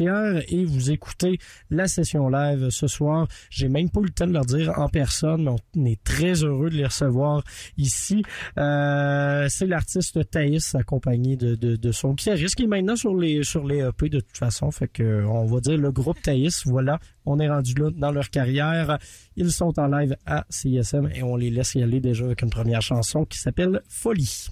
et vous écoutez la session live ce soir. J'ai même pas eu le temps de leur dire en personne, mais on est très heureux de les recevoir ici. Euh, c'est l'artiste Thaïs accompagné de, de, de son guitariste qui est maintenant sur les sur les EP de toute façon. On va dire le groupe Thaïs, voilà, on est rendu là dans leur carrière. Ils sont en live à CISM et on les laisse y aller déjà avec une première chanson qui s'appelle Folie.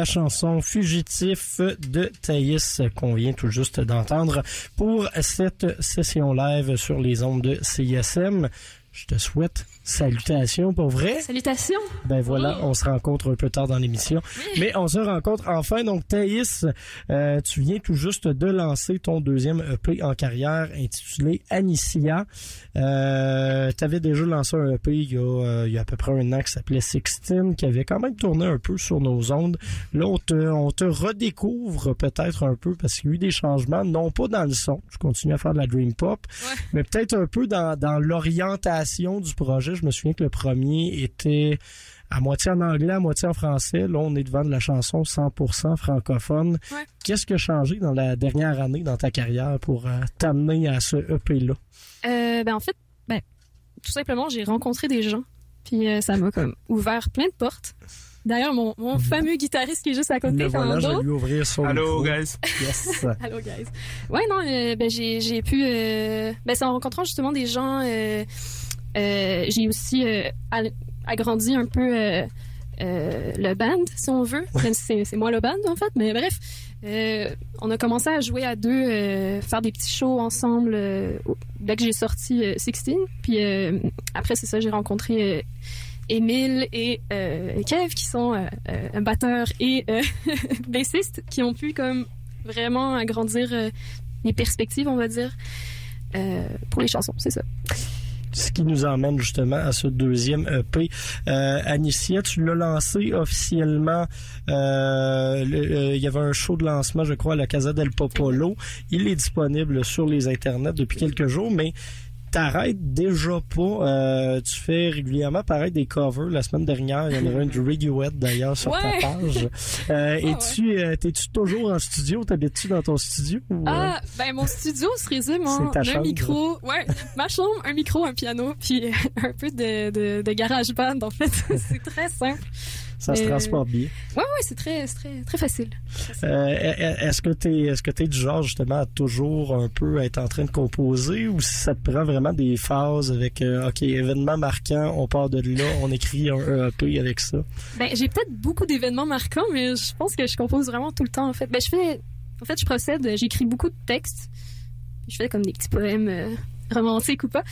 La chanson Fugitif de Thaïs qu'on vient tout juste d'entendre pour cette session live sur les ondes de CISM. Je te souhaite salutations pour vrai. Salutations. Ben voilà, on se rencontre un peu tard dans l'émission. Mais on se rencontre enfin. Donc Thaïs, euh, tu viens tout juste de lancer ton deuxième EP en carrière intitulé Anicia. Euh, tu avais déjà lancé un EP il y, a, euh, il y a à peu près un an qui s'appelait Sixteen, qui avait quand même tourné un peu sur nos ondes. Là, on te, on te redécouvre peut-être un peu parce qu'il y a eu des changements, non pas dans le son. Tu continues à faire de la dream pop, mais peut-être un peu dans, dans l'orientation du projet. Je me souviens que le premier était à moitié en anglais, à moitié en français. Là, on est devant de la chanson 100% francophone. Qu'est-ce qui a changé dans la dernière année dans ta carrière pour euh, t'amener à ce EP-là? Euh, ben, en fait, ben, tout simplement, j'ai rencontré des gens. Puis euh, ça m'a comme ouvert plein de portes. D'ailleurs, mon, mon mhm. fameux guitariste qui est juste à côté, voilà, je vais lui ouvrir son Allô, guys. Yes. Allô, guys. Ouais, non, euh, ben, j'ai, j'ai pu... Euh, ben, c'est en rencontrant justement des gens... Euh, j'ai aussi euh, agrandi un peu euh, le band, si on veut. c'est, c'est moi le band, en fait, mais bref. on a commencé à jouer à deux, faire des petits shows ensemble dès que j'ai sorti Sixteen. Puis après, c'est ça, j'ai rencontré Émile et Kev, qui sont un batteur et bassiste, qui ont pu comme vraiment agrandir les perspectives, on va dire, pour les chansons. C'est ça ce qui nous emmène justement à ce deuxième EP. Euh, Anicia, tu l'as lancé officiellement. Euh, il y avait un show de lancement, je crois, à la Casa del Popolo. Il est disponible sur les internets depuis quelques jours, mais t'arrêtes déjà pas. Euh, tu fais régulièrement pareil des covers. La semaine dernière, il y en avait un du Radiohead d'ailleurs sur ta page. Euh, et tu euh, t'es-tu toujours en studio? T'habites-tu dans ton studio? Ah, ben mon studio se résume en un micro, ouais, ma chambre, un micro, un piano, puis un peu de, de, de garage band en fait. C'est très simple. Ça se transporte bien. Oui, oui, c'est très, très, très facile. Euh, est-ce que tu es, est-ce que es du genre justement à toujours un peu être en train de composer ou si ça te prend vraiment des phases avec, euh, OK, événement marquant, on part de là, on écrit un EP avec ça? Ben, j'ai peut-être beaucoup d'événements marquants, mais je pense que je compose vraiment tout le temps, en fait. Ben, je fais, en fait, je procède, j'écris beaucoup de textes. Je fais comme des petits poèmes. Euh, romantiques ou pas.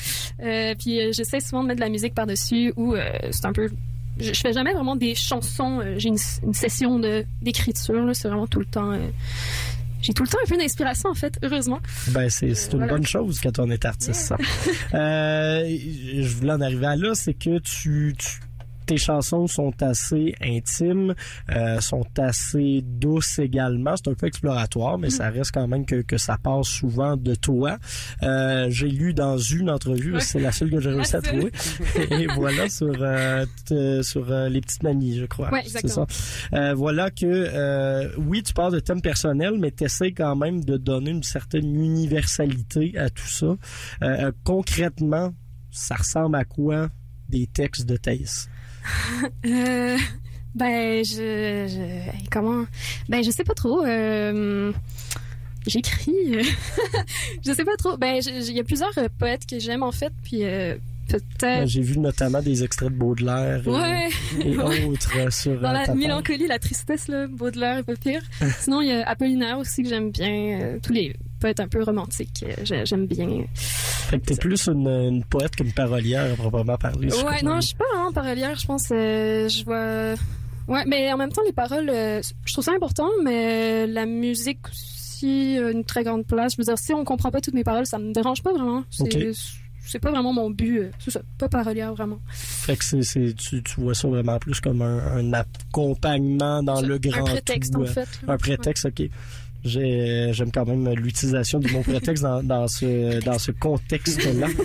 puis j'essaie souvent de mettre de la musique par-dessus ou c'est un peu je, fais jamais vraiment des chansons. Euh, j'ai une, session de d'écriture. C'est vraiment tout le temps. Euh, j'ai tout le temps un peu d'inspiration en fait, heureusement. Ben c'est une bonne chose quand on est artiste. Euh, je voulais en arriver à là, c'est que tu, tu tes chansons sont assez intimes, euh, sont assez douces également. C'est un peu exploratoire, mais ça reste quand même que, que ça passe souvent de toi. Euh, J'ai lu dans une entrevue, c'est la seule que j'ai réussi à trouver. Et voilà sur euh, sur euh, les petites manies, je crois. Ouais, c'est ça. Euh, voilà que euh, oui, tu parles de thèmes personnels, mais tu essaies quand même de donner une certaine universalité à tout ça. concrètement, ça ressemble à quoi des textes de Thaïs? euh, ben, je, je, Comment? Ben, je sais pas trop. Euh, J'écris. Je sais pas trop. Ben, il y a plusieurs euh, poètes que j'aime, en fait. Puis. Euh, peut-être. J'ai vu notamment des extraits de Baudelaire ouais. et, autres sur. Dans la mélancolie, la tristesse, là, Baudelaire est pas pire. Sinon, il y a Apollinaire aussi que j'aime bien. tous les poètes un peu romantiques, j'aime bien. Fait que t'es plus une, poète qu'une parolière, proprement parler. Ouais, non, je suis pas vraiment parolière, je pense. Euh, je vois. Ouais, mais en même temps, les paroles, euh, je trouve ça important, mais la musique aussi a une très grande place. Je veux dire, si on comprend pas toutes mes paroles, ça me dérange pas vraiment. C'est pas vraiment mon but. Euh, c'est ça, pas parolière vraiment. Fait que c'est, tu, tu, vois ça vraiment plus comme un, accompagnement dans le grand. Un prétexte, en fait. Un prétexte, ok j'aime quand même l'utilisation du mot prétexte dans, dans ce dans ce contexte-là.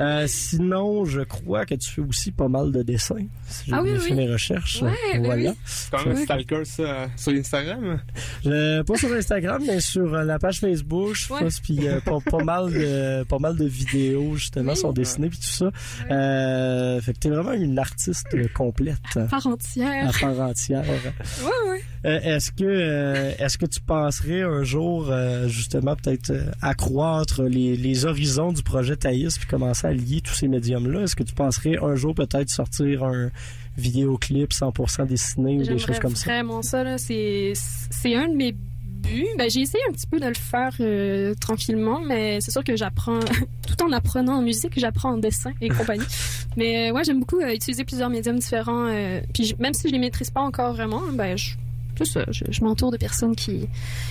Euh, sinon, je crois que tu fais aussi pas mal de dessins. Si j'ai ah bien fait mes recherches. Ouais, ben voilà. C'est quand même un stalker ça, sur Instagram? pas sur Instagram, mais sur euh, la page Facebook, je pense, puis euh, pas, pas, mal de pas mal de vidéos justement sont dessinées puis tout ça. Euh, fait que t'es vraiment une artiste complète. À part entière. À part entière. ouais, ouais. Est-ce que est-ce que tu penserais un jour euh, justement peut-être euh, accroître les, les, horizons du projet Thaïs puis commencer à lier tous ces médiums-là? Est-ce que tu penserais un jour peut-être sortir un vidéoclips 100% dessinés ou des choses comme ça? vraiment ça. Là. C'est, c'est un de mes buts. Ben, j'ai essayé un petit peu de le faire euh, tranquillement, mais c'est sûr que j'apprends, tout en apprenant en musique, j'apprends en dessin et compagnie. mais euh, ouais, j'aime beaucoup euh, utiliser plusieurs médiums différents. euh, puis même si je les maîtrise pas encore vraiment, ben, je, c'est ça, je, je m'entoure de personnes qui,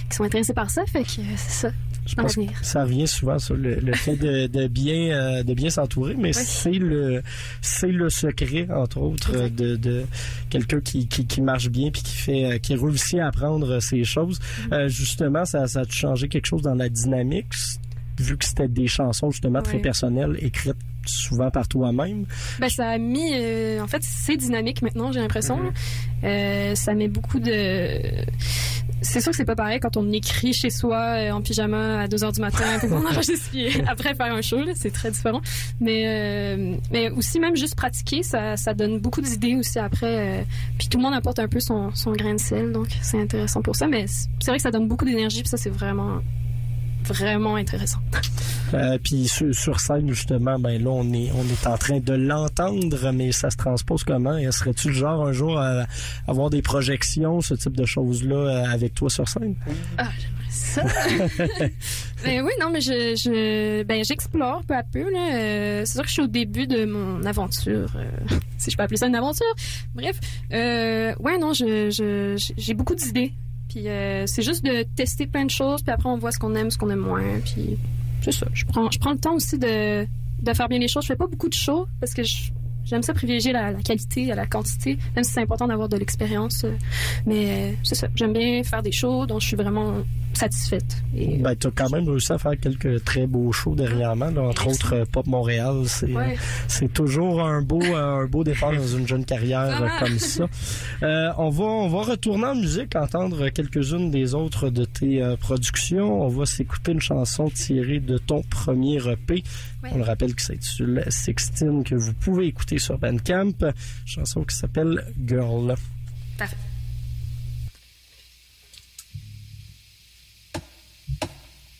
qui sont intéressées par ça. Fait que euh, c'est ça. Je pense que ça revient souvent sur le, le fait de, de bien euh, de bien s'entourer, mais c'est le c'est le secret entre autres euh, de, de quelqu'un qui, qui, qui marche bien puis qui fait euh, qui réussit à apprendre ces choses. Mm-hmm. Euh, justement, ça ça a changé quelque chose dans la dynamique? Vu que c'était des chansons justement très Ouais. personnelles écrites souvent par toi-même. Ben, ça a mis. euh, en fait, c'est dynamique maintenant, j'ai l'impression. là. Euh, ça met beaucoup de. C'est sûr que c'est pas pareil quand on écrit chez soi euh, en pyjama à 2 heures du matin pour qu'on enregistre après faire un show, c'est très différent. Mais, euh, mais aussi, même juste pratiquer, ça, ça donne beaucoup d'idées aussi après. puis tout le monde apporte un peu son, son grain de sel, donc c'est intéressant pour ça. Mais c'est vrai que ça donne beaucoup d'énergie, puis ça, c'est vraiment, vraiment intéressant. Euh, puis sur, sur scène justement, ben là on est on est en train de l'entendre, mais ça se transpose comment? Et Serais-tu le genre un jour à avoir des projections, ce type de choses là, avec toi sur scène? Ah, j'aimerais ça. ben oui, non, mais je, je ben j'explore peu à peu là. Euh, c'est sûr que je suis au début de mon aventure, euh, si je peux appeler ça une aventure. Bref, euh, ouais, non, je, je j'ai beaucoup d'idées. Puis euh, c'est juste de tester plein de choses, puis après on voit ce qu'on aime, ce qu'on aime moins, puis c'est ça. Je prends je prends le temps aussi de de faire bien les choses. Je fais pas beaucoup de shows parce que J'aime ça privilégier la, qualité à la quantité, même si c'est important d'avoir de l'expérience. Mais euh, c'est ça. J'aime bien faire des shows dont je suis vraiment satisfaite. Et, Ben tu as quand même réussi à faire quelques très beaux shows dernièrement, là, entre Merci. autres euh, Pop Montréal. C'est ouais. c'est toujours un beau euh, un beau départ dans une jeune carrière euh, comme ça. Euh, on va on va retourner en musique, entendre quelques-unes des autres de tes euh, productions. On va s'écouter une chanson tirée de ton premier EP. Ouais. On le rappelle que c'est Sixtine que vous pouvez écouter sur Bandcamp. Chanson qui s'appelle Girl. Parfait.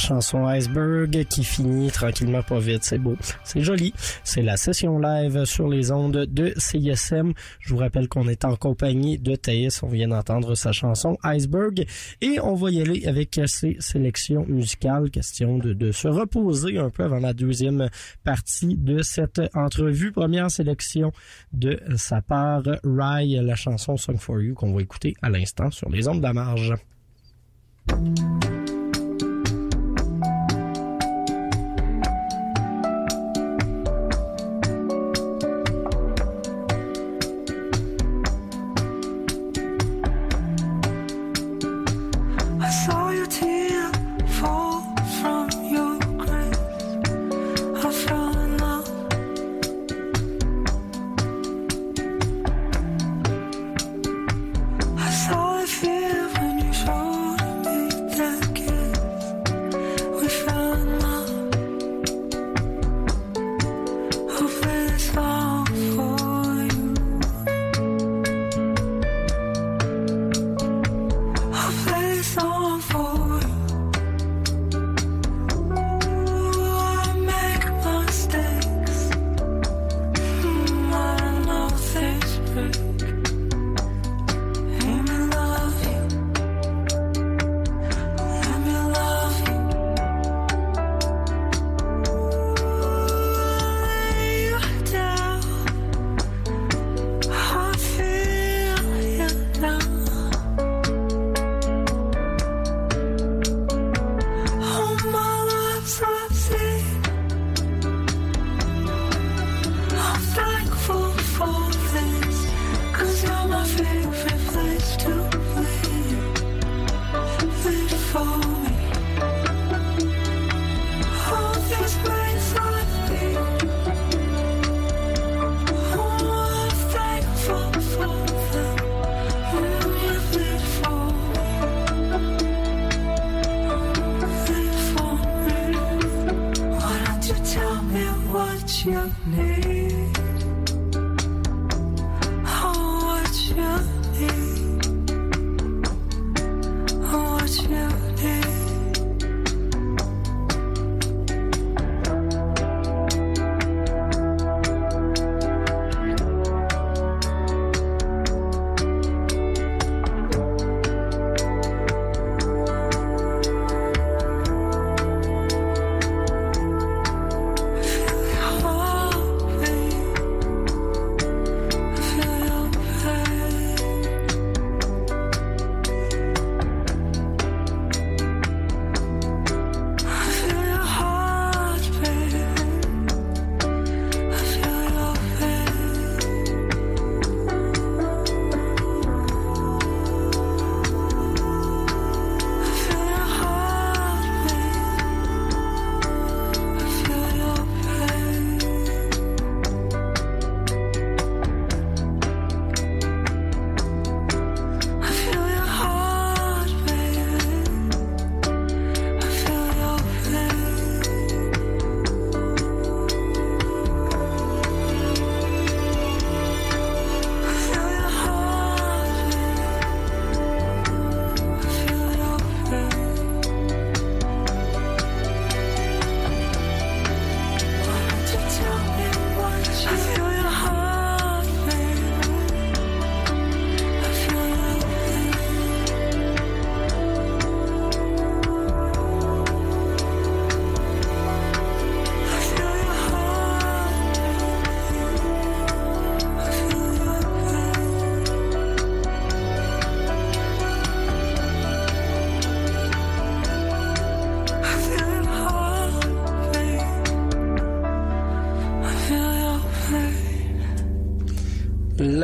chanson Iceberg qui finit tranquillement pas vite. C'est beau. C'est joli. C'est la session live sur les ondes de CISM. Je vous rappelle qu'on est en compagnie de Thaïs. On vient d'entendre sa chanson Iceberg. Et on va y aller avec ses sélections musicales. Question de, se reposer un peu avant la deuxième partie de cette entrevue. Première sélection de sa part, Rye, la chanson Song for You qu'on va écouter à l'instant sur les ondes de la marge.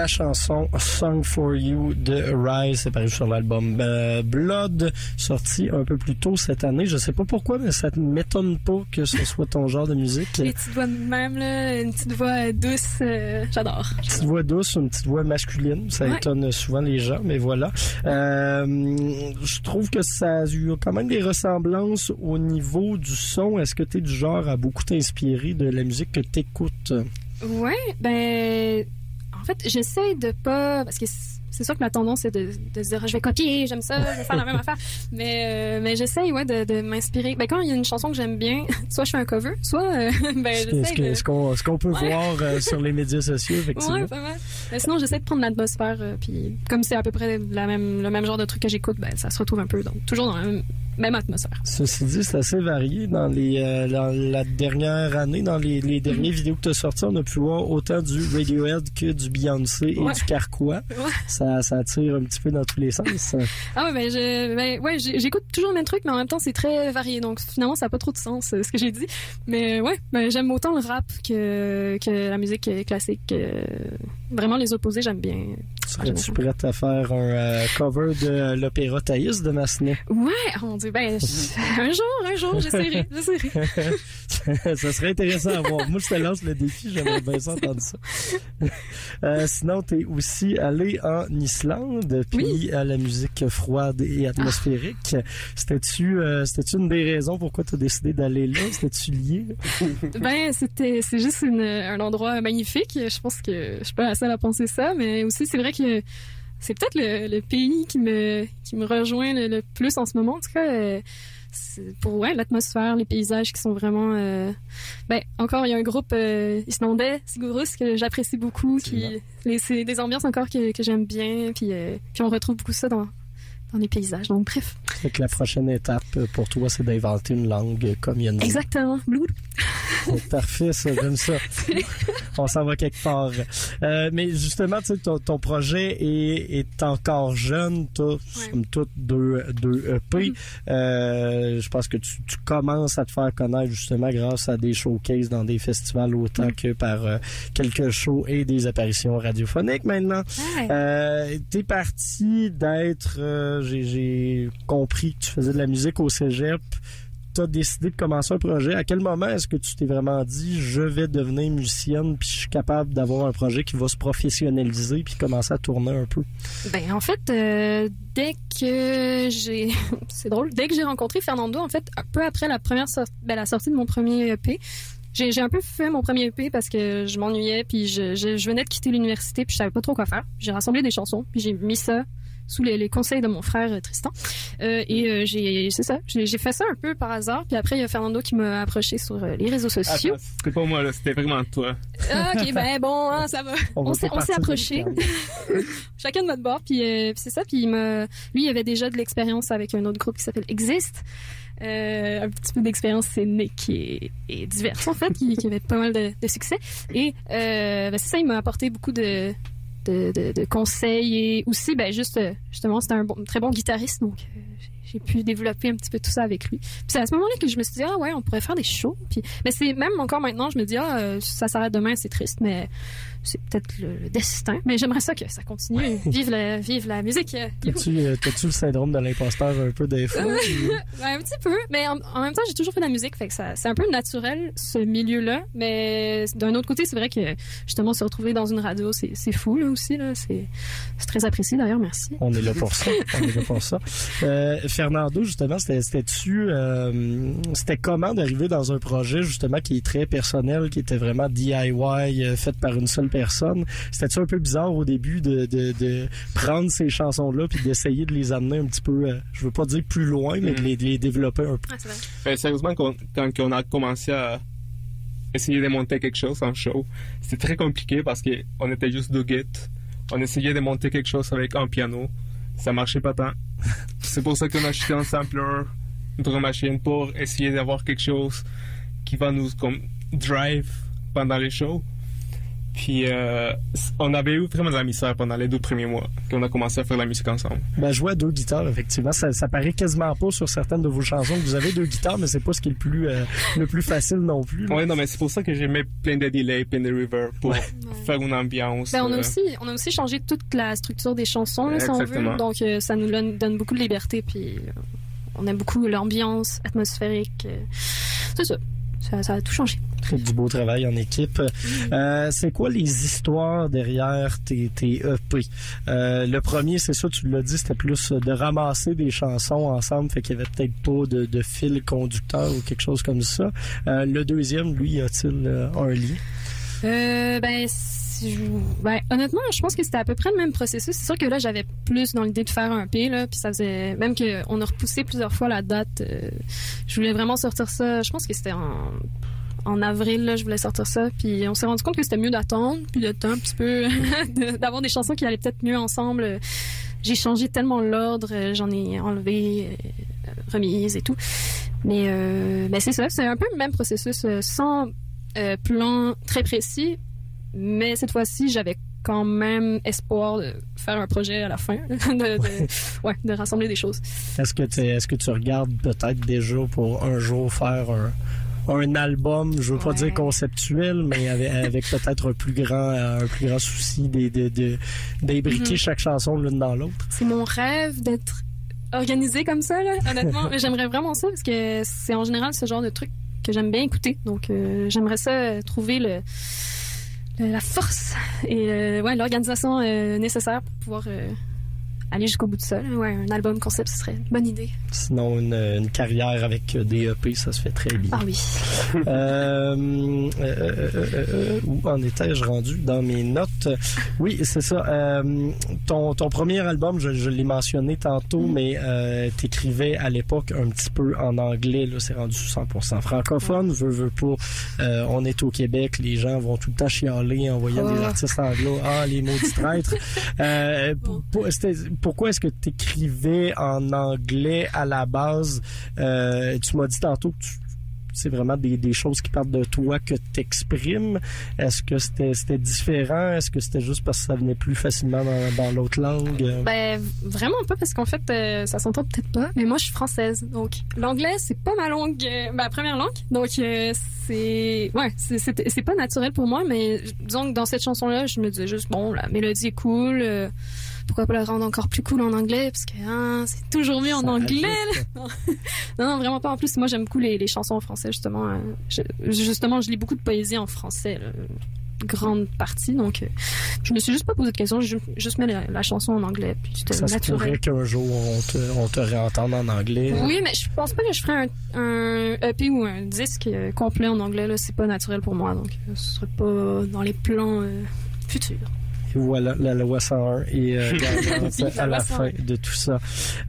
La chanson Song for You de Rise. C'est paru sur l'album euh, Blood, sorti un peu plus tôt cette année. Je sais pas pourquoi, mais ça ne m'étonne pas que ce soit ton genre de musique. Les petites voix de même, là, une petite voix douce, euh, j'adore. Une petite voix douce, une petite voix masculine. Ça Ouais. étonne souvent les gens, mais voilà. Euh, je trouve que ça a eu quand même des ressemblances au niveau du son. Est-ce que tu es du genre à beaucoup t'inspirer de la musique que tu écoutes? Ouais, ben, en fait, j'essaie de pas, parce que c'est sûr que ma tendance c'est de, de se dire je vais copier, j'aime ça, je vais faire la même affaire, mais euh, mais j'essaie ouais de, de m'inspirer. Ben quand il y a une chanson que j'aime bien, soit je fais un cover, soit euh, ben Ce de qu'on peut Ouais. voir euh, sur les médias sociaux, effectivement. Ouais, pas mal. Mais sinon, j'essaie de prendre l'atmosphère, euh, puis comme c'est à peu près la même, le même genre de truc que j'écoute, ben ça se retrouve un peu, donc toujours dans la même, même atmosphère. Ceci dit, c'est assez varié dans les euh, dans la dernière année, dans les, les dernières vidéos que tu as sorties, on a pu voir autant du Radiohead que du Beyoncé et Ouais. du Carquois. Ouais. Ça, ça tire un petit peu dans tous les sens. Ah ben, je, ben ouais, j'écoute toujours le même truc, mais en même temps, c'est très varié, donc finalement, ça n'a pas trop de sens, euh, ce que j'ai dit. Mais ouais, ben, j'aime autant le rap que, que la musique classique. euh, vraiment, les opposés, j'aime bien. Serais-tu prête à faire un euh, cover de l'opéra Thaïs de Massenet? Ouais, oh mon dieu, ben, je- un jour, un jour, j'essaierai, j'essaierai. ça serait intéressant à voir. Moi, je te lance le défi, j'aimerais bien ça entendre ça. Euh, sinon, tu es aussi allé en Islande, puis à la musique froide et atmosphérique. C'était-tu euh, une des raisons pourquoi tu as décidé d'aller là? C'était-tu lié? Ben, c'était, c'est juste une- un endroit magnifique. Je pense que je pas la seule à penser ça, mais aussi, c'est vrai que c'est peut-être le, le pays qui me, qui me rejoint le, le plus en ce moment. En tout cas, euh, pour ouais, l'atmosphère, les paysages qui sont vraiment. euh, Ben, encore, il y a un groupe euh, islandais, Sigurus, que j'apprécie beaucoup. C'est Qui, c'est des ambiances encore que, que j'aime bien. Puis, puis on retrouve beaucoup ça dans, dans les paysages. Donc, bref. Fait que la prochaine étape pour toi, c'est d'inventer une langue comme Yann dit. Exactement. Blue. C'est Parfait, ça, j'aime ça. On s'en va quelque part. Euh, mais justement, tu sais, ton, ton projet est, est encore jeune. Tu comme toutes deux, deux EP. Euh, je pense que tu, tu commences à te faire connaître justement grâce à des showcases dans des festivals autant que par euh, quelques shows et des apparitions radiophoniques maintenant. Ouais. Euh, T'es parti d'être, j'ai- compris que tu faisais de la musique au cégep. T'as décidé de commencer un projet. À quel moment est-ce que tu t'es vraiment dit, je vais devenir musicienne, puis je suis capable d'avoir un projet qui va se professionnaliser, puis commencer à tourner un peu? Ben en fait, euh, dès que j'ai, c'est drôle, dès que j'ai rencontré Fernando, en fait, un peu après la première ben, la sortie de mon premier EP, j'ai un peu fait mon premier EP parce que je m'ennuyais, puis je, je, je venais de quitter l'université, puis je savais pas trop quoi faire. J'ai rassemblé des chansons, puis j'ai mis ça sous les, les conseils de mon frère euh, Tristan. Euh, et euh, j'ai, c'est ça, j'ai j'ai fait ça un peu par hasard, puis après il y a Fernando qui m'a approché sur euh, les réseaux sociaux. Attends, c'était pas moi, là, c'était vraiment toi. Ah, ok, ben bon, hein, ça va. On on s'est calme. chacun de notre bord puis, euh, puis c'est ça puis il m'a lui il avait déjà de l'expérience avec un autre groupe qui s'appelle Exist Euh, un petit peu d'expérience scénique et, et diverse en fait qui, qui avait pas mal de, de succès et euh, ben, c'est ça il m'a apporté beaucoup de de, de, conseils et aussi ben juste euh, justement c'était un bon, très bon guitariste donc euh, j'ai- j'ai pu développer un petit peu tout ça avec lui. Puis c'est à ce moment-là que je me suis dit ah ouais on pourrait faire des shows. Puis mais c'est même encore maintenant je me dis ah euh, ça s'arrête demain c'est triste mais c'est peut-être le, le destin. Mais j'aimerais ça que ça continue. Vive la vive la musique. euh. T'as-tu euh, t'as-tu le syndrome de l'imposteur un peu des fois? ou- un petit peu, mais en, en même temps, j'ai toujours fait de la musique, fait que ça, c'est un peu naturel ce milieu-là. Mais d'un autre côté, c'est vrai que justement se retrouver dans une radio, c'est, c'est fou là aussi là. C'est, c'est très apprécié d'ailleurs, merci. On est là pour ça. On est là pour ça. Euh, Fernando, justement, c'était, c'était-tu, euh, c'était comment d'arriver dans un projet, justement, qui est très personnel, qui était vraiment DIY, fait par une seule personne? C'était-tu un peu bizarre au début de, de, de prendre ces chansons-là puis d'essayer de les amener un petit peu, euh, je veux pas dire plus loin, mais de les, de les développer un peu? Ah, vrai. Ben, sérieusement, quand, quand on a commencé à essayer de monter quelque chose en show, c'était très compliqué parce qu'on était juste deux guettes. On essayait de monter quelque chose avec un piano. Ça marchait pas tant. C'est pour ça qu'on a acheté un sampler, une drum machine pour essayer d'avoir quelque chose qui va nous comme drive pendant les shows. Puis euh, on avait eu vraiment de la misère pendant les deux premiers mois qu'on a commencé à faire la musique ensemble. Ben, jouer à deux guitares, effectivement, ça, ça paraît quasiment pas sur certaines de vos chansons que vous avez deux guitares, mais c'est pas ce qui est le plus euh, le plus facile non plus. Ouais, non, mais c'est pour ça que j'ai mis plein de delays, plein de reverb pour Ouais. faire une ambiance. Ben, on, a euh, aussi, on a aussi changé toute la structure des chansons, là, si on veut. Donc, euh, ça nous donne, beaucoup de liberté. Puis, euh, on aime beaucoup l'ambiance atmosphérique. c'est ça. Ça. Ça a tout changé. Du beau travail en équipe. Euh, c'est quoi les histoires derrière tes, tes EP? Euh, le premier, c'est ça, tu l'as dit, c'était plus de ramasser des chansons ensemble, fait qu'il y avait peut-être pas de, de fil conducteur ou quelque chose comme ça. Euh, le deuxième, lui, y a-t-il un lien? Ben, ben, honnêtement, je pense que c'était à peu près le même processus. C'est sûr que là, j'avais plus dans l'idée de faire un P, là, puis ça faisait même qu'on a repoussé plusieurs fois la date. euh, je voulais vraiment sortir ça. Je pense que c'était en avril, là, je voulais sortir ça, puis on s'est rendu compte que c'était mieux d'attendre, puis de temps un petit peu, d'avoir des chansons qui allaient peut-être mieux ensemble. J'ai changé tellement l'ordre, euh, j'en ai enlevé, euh, remise et tout. Mais ben c'est ça, c'est un peu le même processus, sans plan très précis, mais cette fois-ci, j'avais quand même espoir de faire un projet à la fin, de, de- ouais, de rassembler des choses. Est-ce que, tu est-ce que tu regardes peut-être déjà pour un jour faire un, un album, je veux pas Ouais. dire conceptuel, mais avec, avec peut-être un plus grand un plus grand souci d'imbriquer Mhm. chaque chanson l'une dans l'autre? C'est mon rêve d'être organisé comme ça, là, honnêtement. Mais J'aimerais vraiment ça parce que c'est en général ce genre de truc que j'aime bien écouter. Donc, euh, j'aimerais ça trouver le- la force et euh, ouais, l'organisation euh, nécessaire pour pouvoir euh, aller jusqu'au bout de ça. Ouais, un album concept, ce serait une bonne idée. Sinon, une, une carrière avec des EP, ça se fait très bien. Ah oui. Euh, euh, euh, euh, euh, où en étais-je rendu dans mes notes? Oui, c'est ça. Euh, ton, ton premier album, je, je l'ai mentionné tantôt, mais euh, t'écrivais à l'époque un petit peu en anglais. Là, c'est rendu 100% francophone. Veux, veux pas. Euh, on est au Québec, les gens vont tout le temps chialer en voyant des Oh. artistes anglo. Ah, les maudits traîtres. Euh, pour- c'était- pourquoi est-ce que tu écrivais en anglais à la base? Euh, tu m'as dit tantôt que tu- c'est vraiment des, choses qui partent de toi que tu exprimes. Est-ce que c'était différent? Est-ce que c'était juste parce que ça venait plus facilement dans, l'autre langue? Ben, vraiment pas, parce qu'en fait, euh, ça s'entend peut-être pas, mais moi, je suis française. Donc, l'anglais, c'est pas ma langue, euh, ma première langue. Donc, euh, c'est, ouais, c'est- c'est pas naturel pour moi, mais disons que dans cette chanson-là, je me disais juste, bon, la mélodie est cool, pourquoi pas la rendre encore plus cool en anglais, parce que, hein, c'est toujours mieux en Ça anglais. Non, non, vraiment pas. En plus, moi, j'aime beaucoup les, les chansons en français, justement. euh, je- justement, je lis beaucoup de poésie en français, là, grande partie. Donc, euh, je me suis juste pas posé de questions. Ju- juste mis la, la chanson en anglais. Puis c'était Ça se naturel. pourrait qu'un jour on te, on te réentende en anglais. Oui, mais je pense pas que je ferais un, un EP ou un disque euh, complet en anglais. Là, c'est pas naturel pour moi. Donc, euh, ce serait pas dans les plans euh, futurs. Voilà, la loi 101 et euh, la à la fin 101. de tout ça.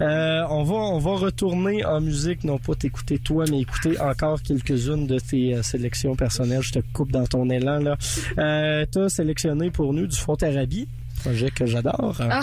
Euh, on va on va retourner en musique, non pas t'écouter toi, mais écouter encore quelques-unes de tes euh, sélections personnelles. Je te coupe dans ton élan là. Euh, T'as sélectionné pour nous du Fontarabie, projet que j'adore. Ah.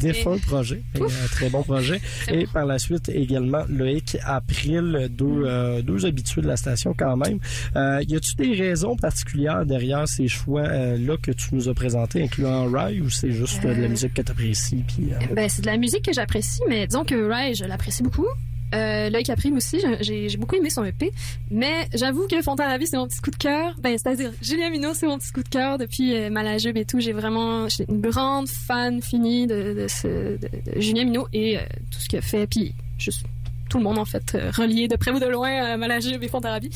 Défunt projet, mais un très bon projet. Et par la suite également Loïc April, deux, euh, deux habitués de la station quand même. Euh, y a-tu des raisons particulières derrière ces choix euh, là que tu nous as présentés, incluant Rye, ou c'est juste euh, de la Euh, musique que tu apprécies puis euh, Ben, c'est de la musique que j'apprécie, mais disons que Rai, je l'apprécie beaucoup. Euh, Loïc April aussi, j'ai j'ai beaucoup aimé son EP. Mais j'avoue que Fontanavi, c'est mon petit coup de cœur. Ben, c'est-à-dire, Julien Minot, c'est mon petit coup de cœur depuis euh, et tout. J'ai vraiment, une grande fan finie de, de, ce, de, Julien Minot et euh, tout ce qu'il a fait. Puis, juste tout le monde, en fait, euh, relié de près ou de loin à et Fontarabi.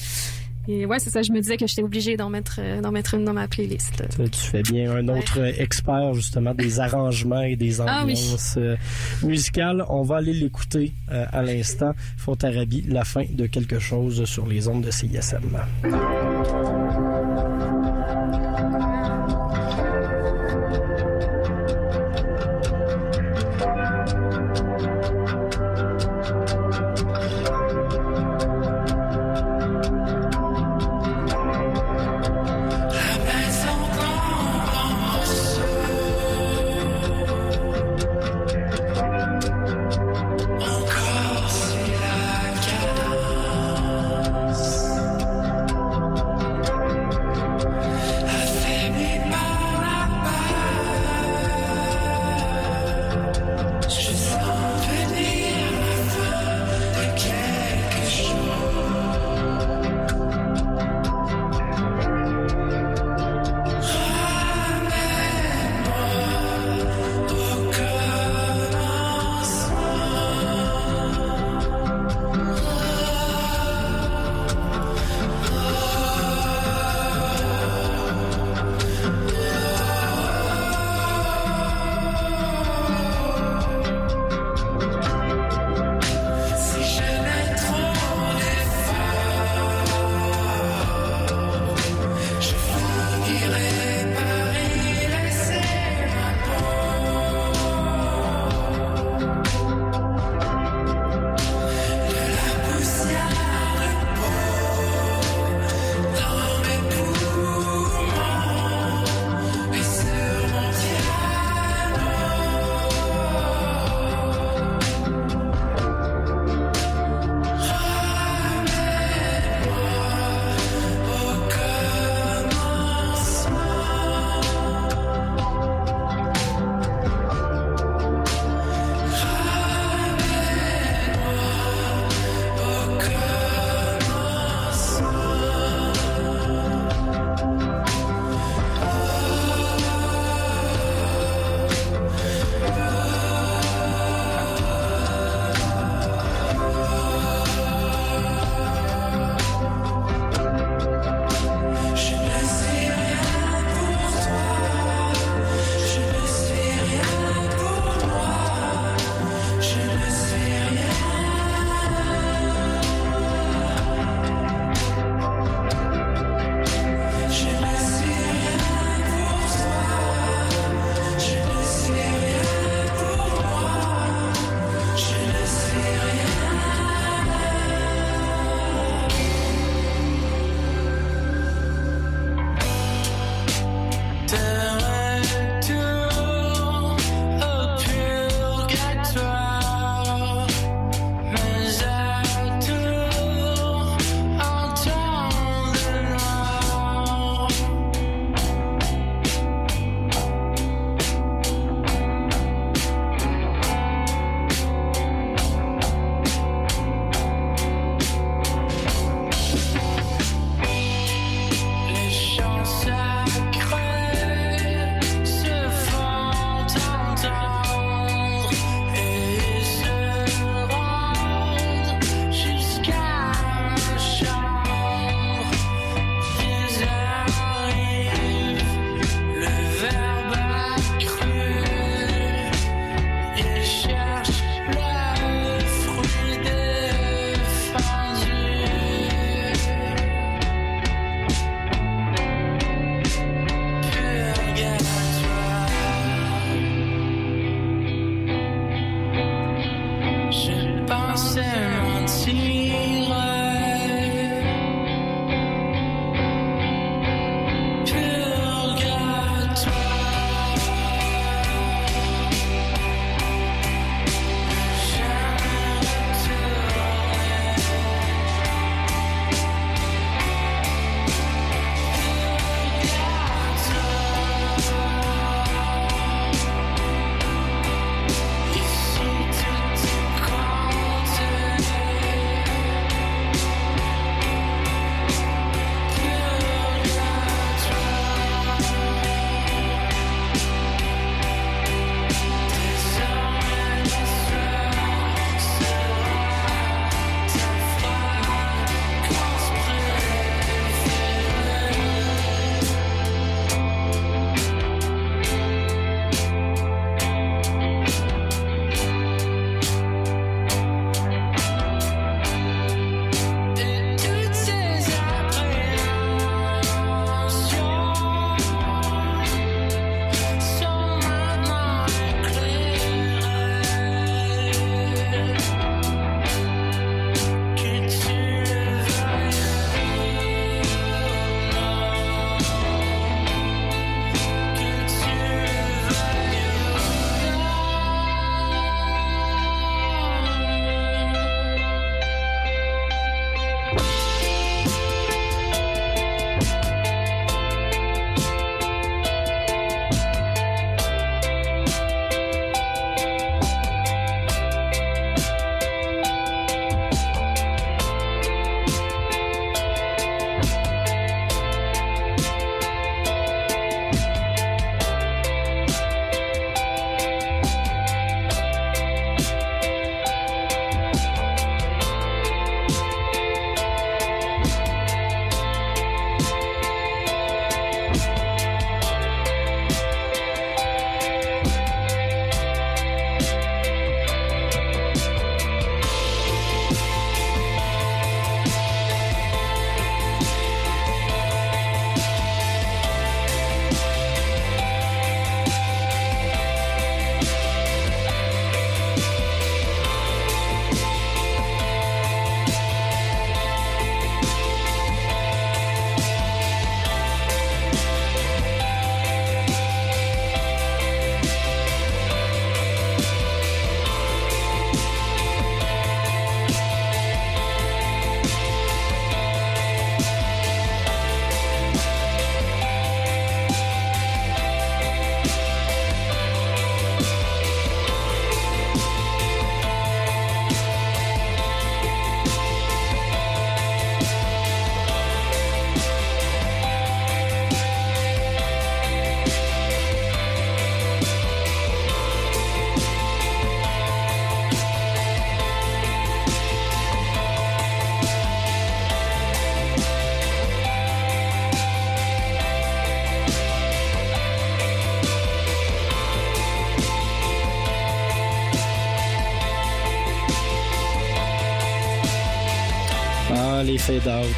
Et ouais, c'est ça, je me disais que j'étais obligée d'en mettre, euh, d'en mettre une dans ma playlist. tu, tu fais bien un autre expert justement des arrangements et des Ah oui. ambiances euh, musicales. On va aller l'écouter euh, à l'instant. Fontarabie, la fin de quelque chose sur les ondes de CISM.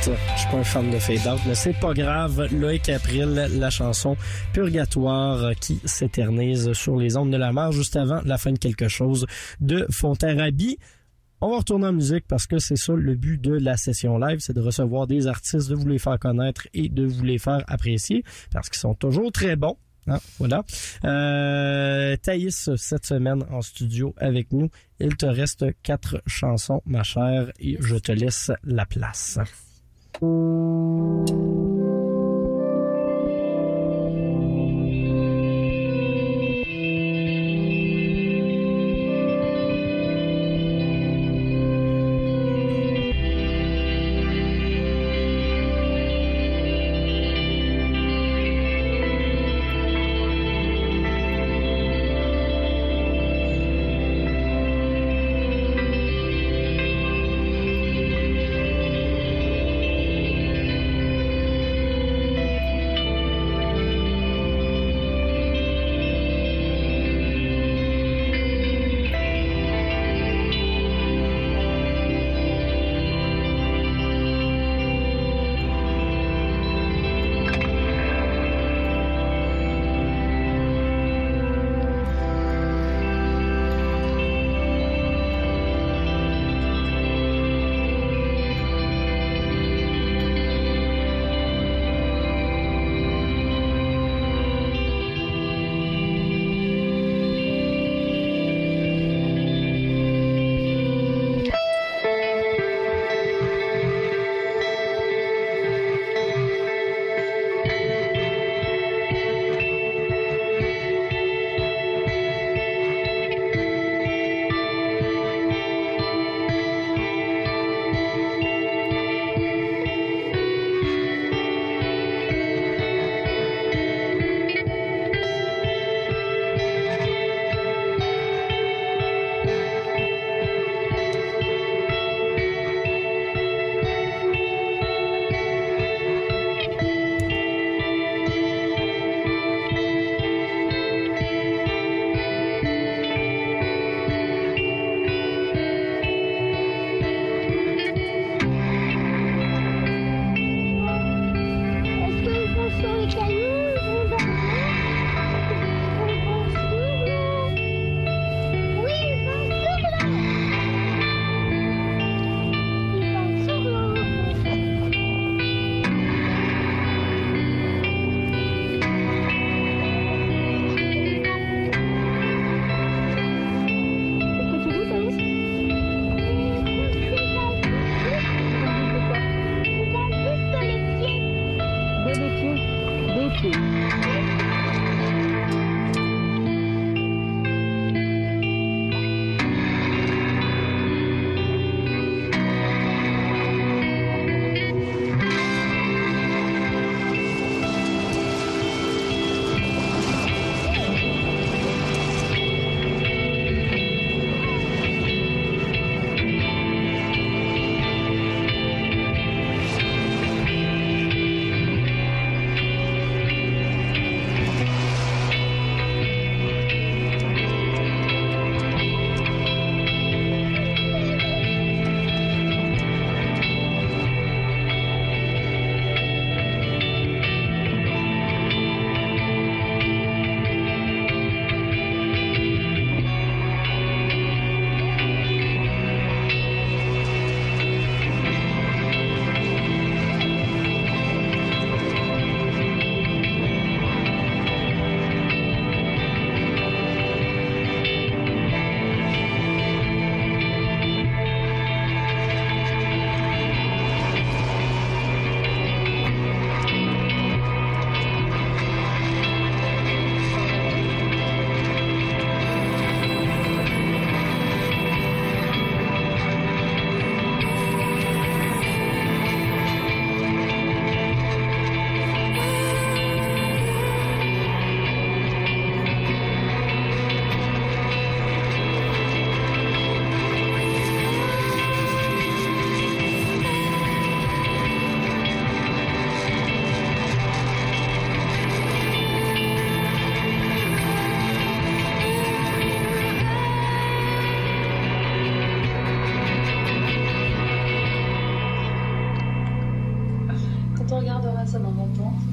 Fade-out. Je suis pas un fan de fade-out, mais c'est pas grave. Loïc April, la chanson Purgatoire qui s'éternise sur les ondes de la mer juste avant la fin de quelque chose de Fontarabie. On va retourner en musique parce que c'est ça le but de la session live, c'est de recevoir des artistes, de vous les faire connaître et de vous les faire apprécier parce qu'ils sont toujours très bons. Hein, voilà. Euh, Thaïs, cette semaine en studio avec nous. Il te reste quatre chansons, ma chère, et je te laisse la place. Ça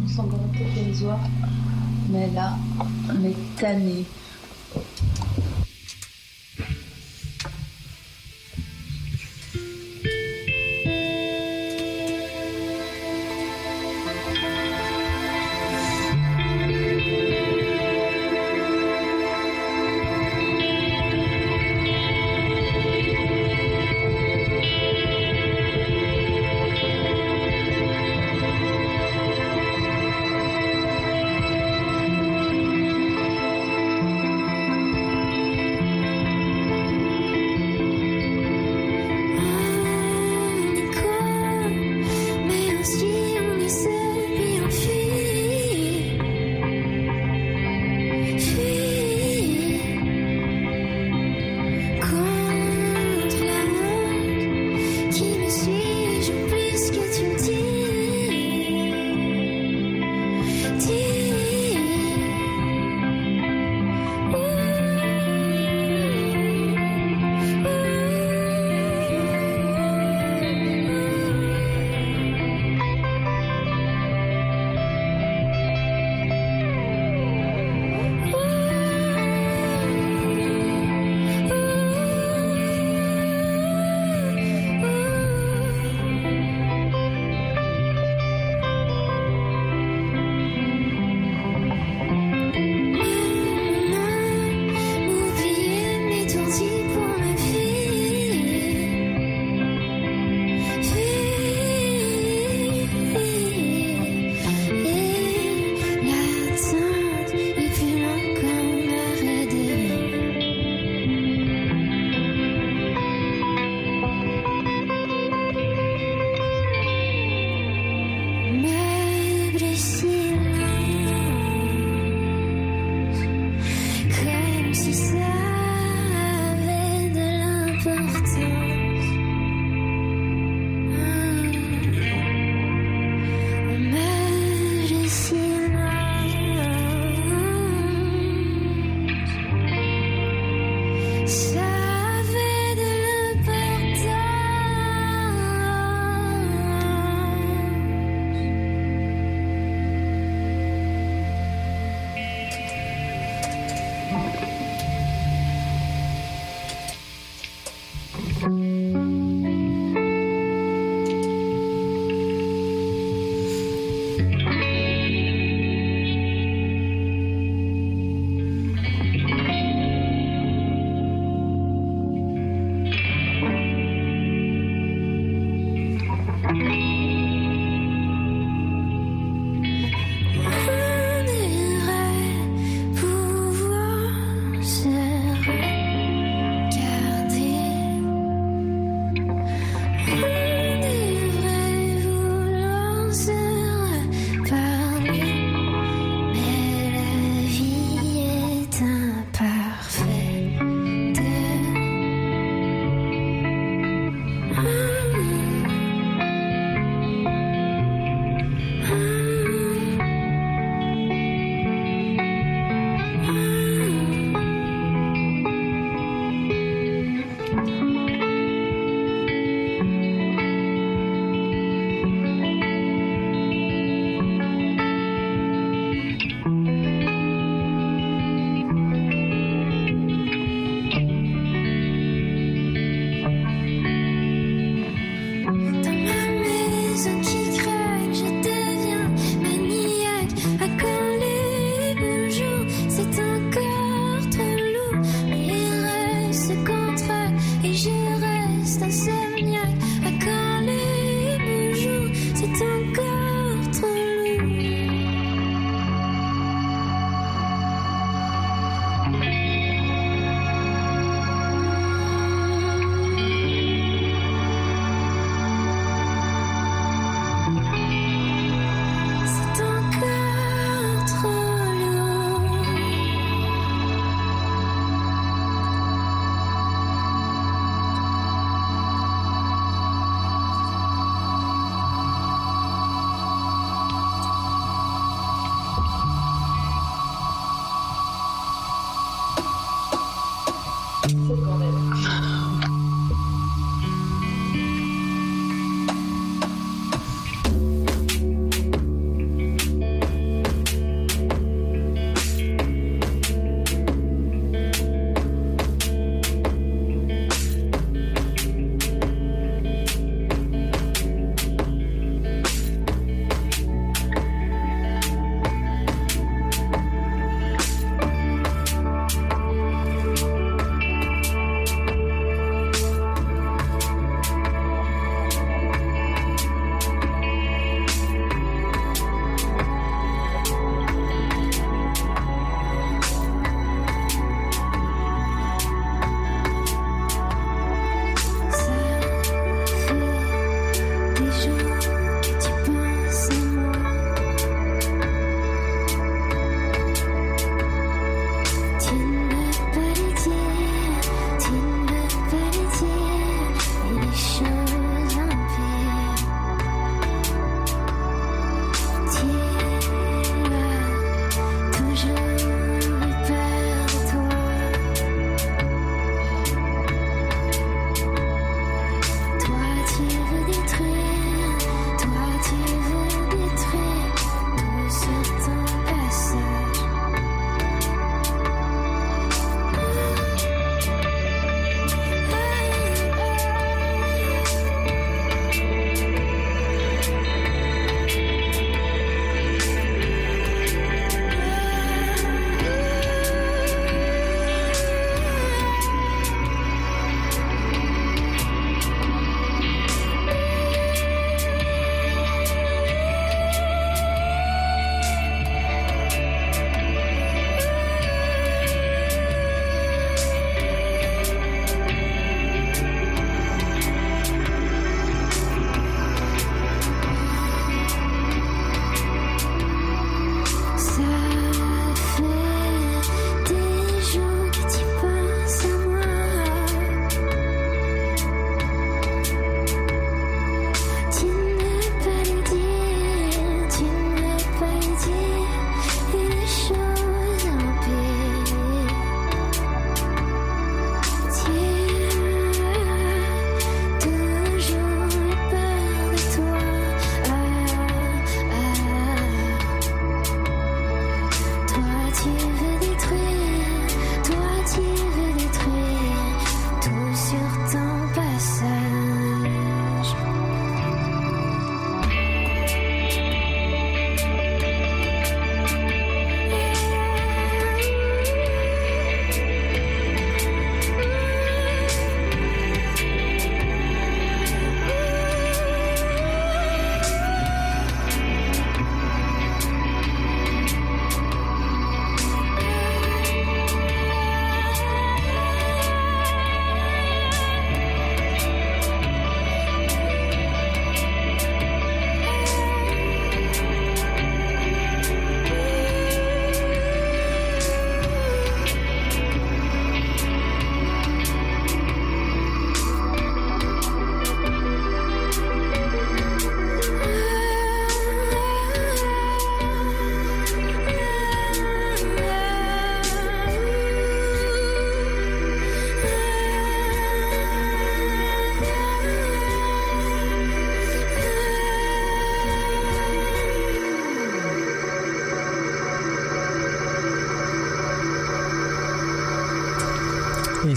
longtemps, une sanglanté dérisoire. Mais là, on est tanné.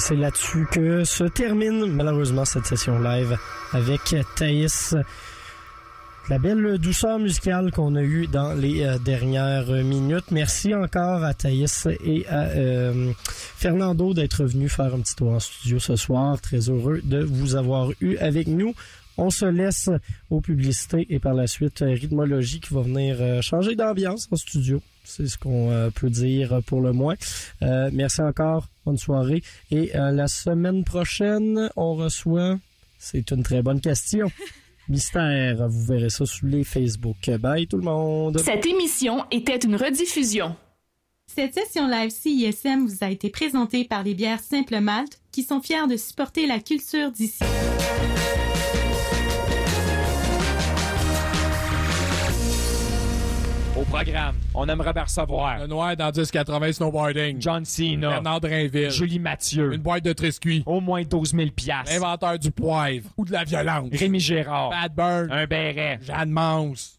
C'est là-dessus que se termine malheureusement cette session live avec Thaïs. La belle douceur musicale qu'on a eue dans les euh, dernières minutes. Merci encore à Thaïs et à euh, Fernando d'être venus faire un petit tour en studio ce soir. Très heureux de vous avoir eu avec nous. On se laisse aux publicités et par la suite Rhythmologie qui va venir euh, changer d'ambiance en studio. C'est ce qu'on euh, peut dire pour le moins. Euh, merci encore. Bonne soirée. Et la semaine prochaine, on reçoit... C'est une très bonne question. Mystère. Vous verrez ça sur les Facebook. Bye tout le monde. Cette émission était une rediffusion. Cette session live CISM vous a été présentée par les bières Simple Malte qui sont fiers de supporter la culture d'ici. Programme, on aimerait bien recevoir Le noir dans 1080 snowboarding. John Cena, Bernard Drainville. Julie Mathieu, Une boîte de triscuits. au moins 12 000 piastres. L'inventeur du poivre. Ou de la violence. Rémi Gérard, Bad Burn. un béret. Jeanne Mance.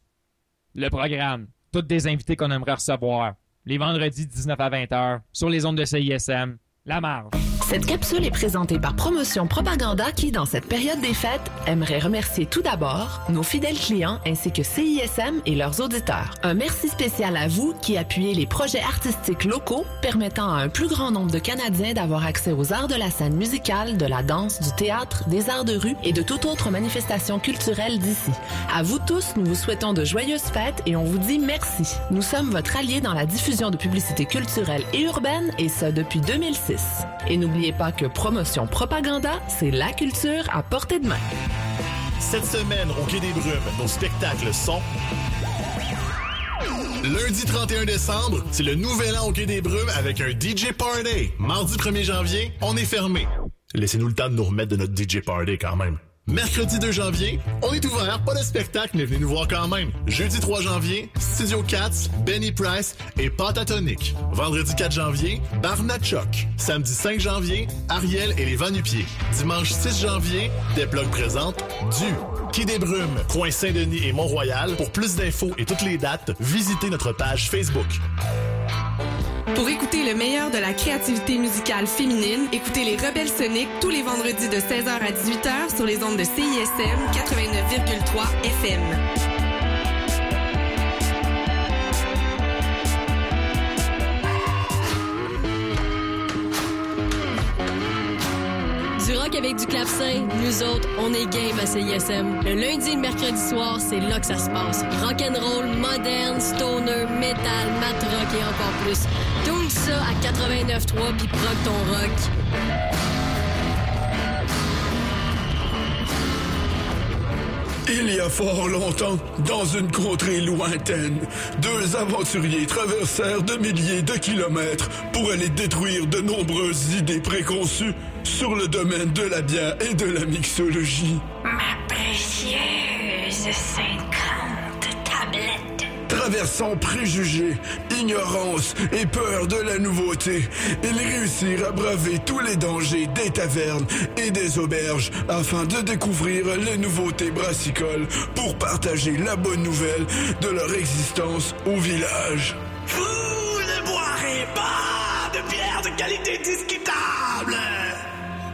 Le programme, toutes des invités qu'on aimerait recevoir. Les vendredis 19 à 20 h sur les ondes de CISM. La marge. Cette capsule est présentée par Promotion Propaganda qui, dans cette période des fêtes, aimerait remercier tout d'abord nos fidèles clients ainsi que CISM et leurs auditeurs. Un merci spécial à vous qui appuyez les projets artistiques locaux permettant à un plus grand nombre de Canadiens d'avoir accès aux arts de la scène musicale, de la danse, du théâtre, des arts de rue et de toute autre manifestation culturelle d'ici. À vous tous, nous vous souhaitons de joyeuses fêtes et on vous dit merci. Nous sommes votre allié dans la diffusion de publicités culturelles et urbaines et ce depuis 2006. Et n'oubliez pas que Promotion Propaganda, c'est la culture à portée de main. Cette semaine, au Quai des Brumes, nos spectacles sont... Lundi 31 décembre, c'est le nouvel an au Quai des Brumes avec un DJ Party. Mardi 1er janvier, on est fermé. Laissez-nous le temps de nous remettre de notre DJ Party quand même. Mercredi 2 janvier, on est ouvert, pas de spectacle, mais venez nous voir quand même. Jeudi 3 janvier, Studio Cats, Benny Price et Patatonic. Vendredi 4 janvier, Barnachok. Samedi 5 janvier, Ariel et les Vanupiers. Dimanche 6 janvier, des blogs présentes du Quai des Brumes, coin Saint-Denis et Mont-Royal. Pour plus d'infos et toutes les dates, visitez notre page Facebook. Pour écouter le meilleur de la créativité musicale féminine, écoutez les Rebelles Soniques tous les vendredis de 16h à 18h sur les ondes de CISM 89,3 FM. Avec du clavecin, nous autres, on est game à CISM. Le lundi et le mercredi soir, c'est là que ça se passe. Rock and roll, moderne, stoner, metal, mat rock et encore plus. Tout ça à 89.3 puis proc ton rock. Il y a fort longtemps, dans une contrée lointaine, deux aventuriers traversèrent de milliers de kilomètres pour aller détruire de nombreuses idées préconçues sur le domaine de la bière et de la mixologie. Ma précieuse 50 tablette. Traversant préjugés, ignorance et peur de la nouveauté, ils réussirent à braver tous les dangers des tavernes et des auberges afin de découvrir les nouveautés brassicoles pour partager la bonne nouvelle de leur existence au village. Vous ne boirez pas de bière de qualité.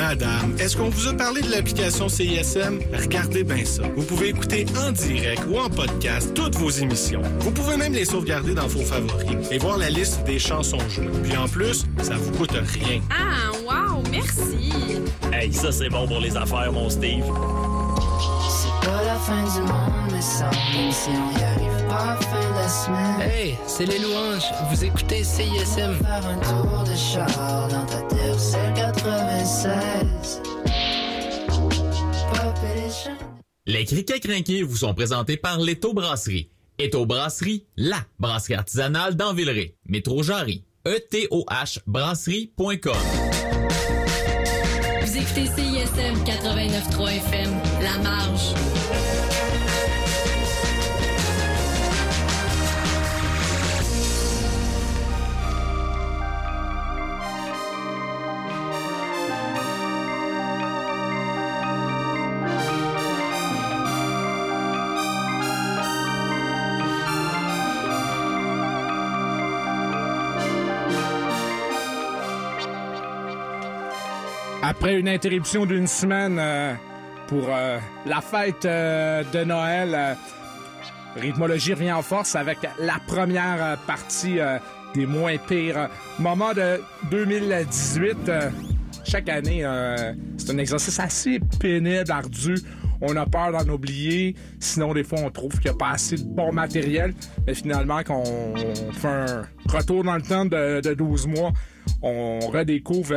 Madame, est-ce qu'on vous a parlé de l'application CISM? Regardez bien ça. Vous pouvez écouter en direct ou en podcast toutes vos émissions. Vous pouvez même les sauvegarder dans vos favoris et voir la liste des chansons jouées. Puis en plus, ça vous coûte rien. Ah, wow, merci. Hey, ça c'est bon pour les affaires, mon Steve. C'est pas la fin du monde, mais ça même si on y arrive pas à la fin de la semaine. Hey, c'est les louanges. Vous écoutez CISM. Faire un tour de char dans ta terre, c'est 96. Pop et les criquets crinqués vous sont présentés par Leto Brasserie. Eto Brasserie, la brasserie artisanale d'Envilleray. Métro Jarry. E E-T-O-H brasserie.com. Vous écoutez CISM 89.3 FM, La Marge. Après une interruption d'une semaine euh, pour euh, la fête euh, de Noël, Rythmologie revient en force avec la première partie des moins pires moments de 2018. Euh, chaque année, c'est un exercice assez pénible, ardu. On a peur d'en oublier. Sinon, des fois, on trouve qu'il n'y a pas assez de bon matériel. Mais finalement, quand on fait un retour dans le temps de, de 12 mois, on redécouvre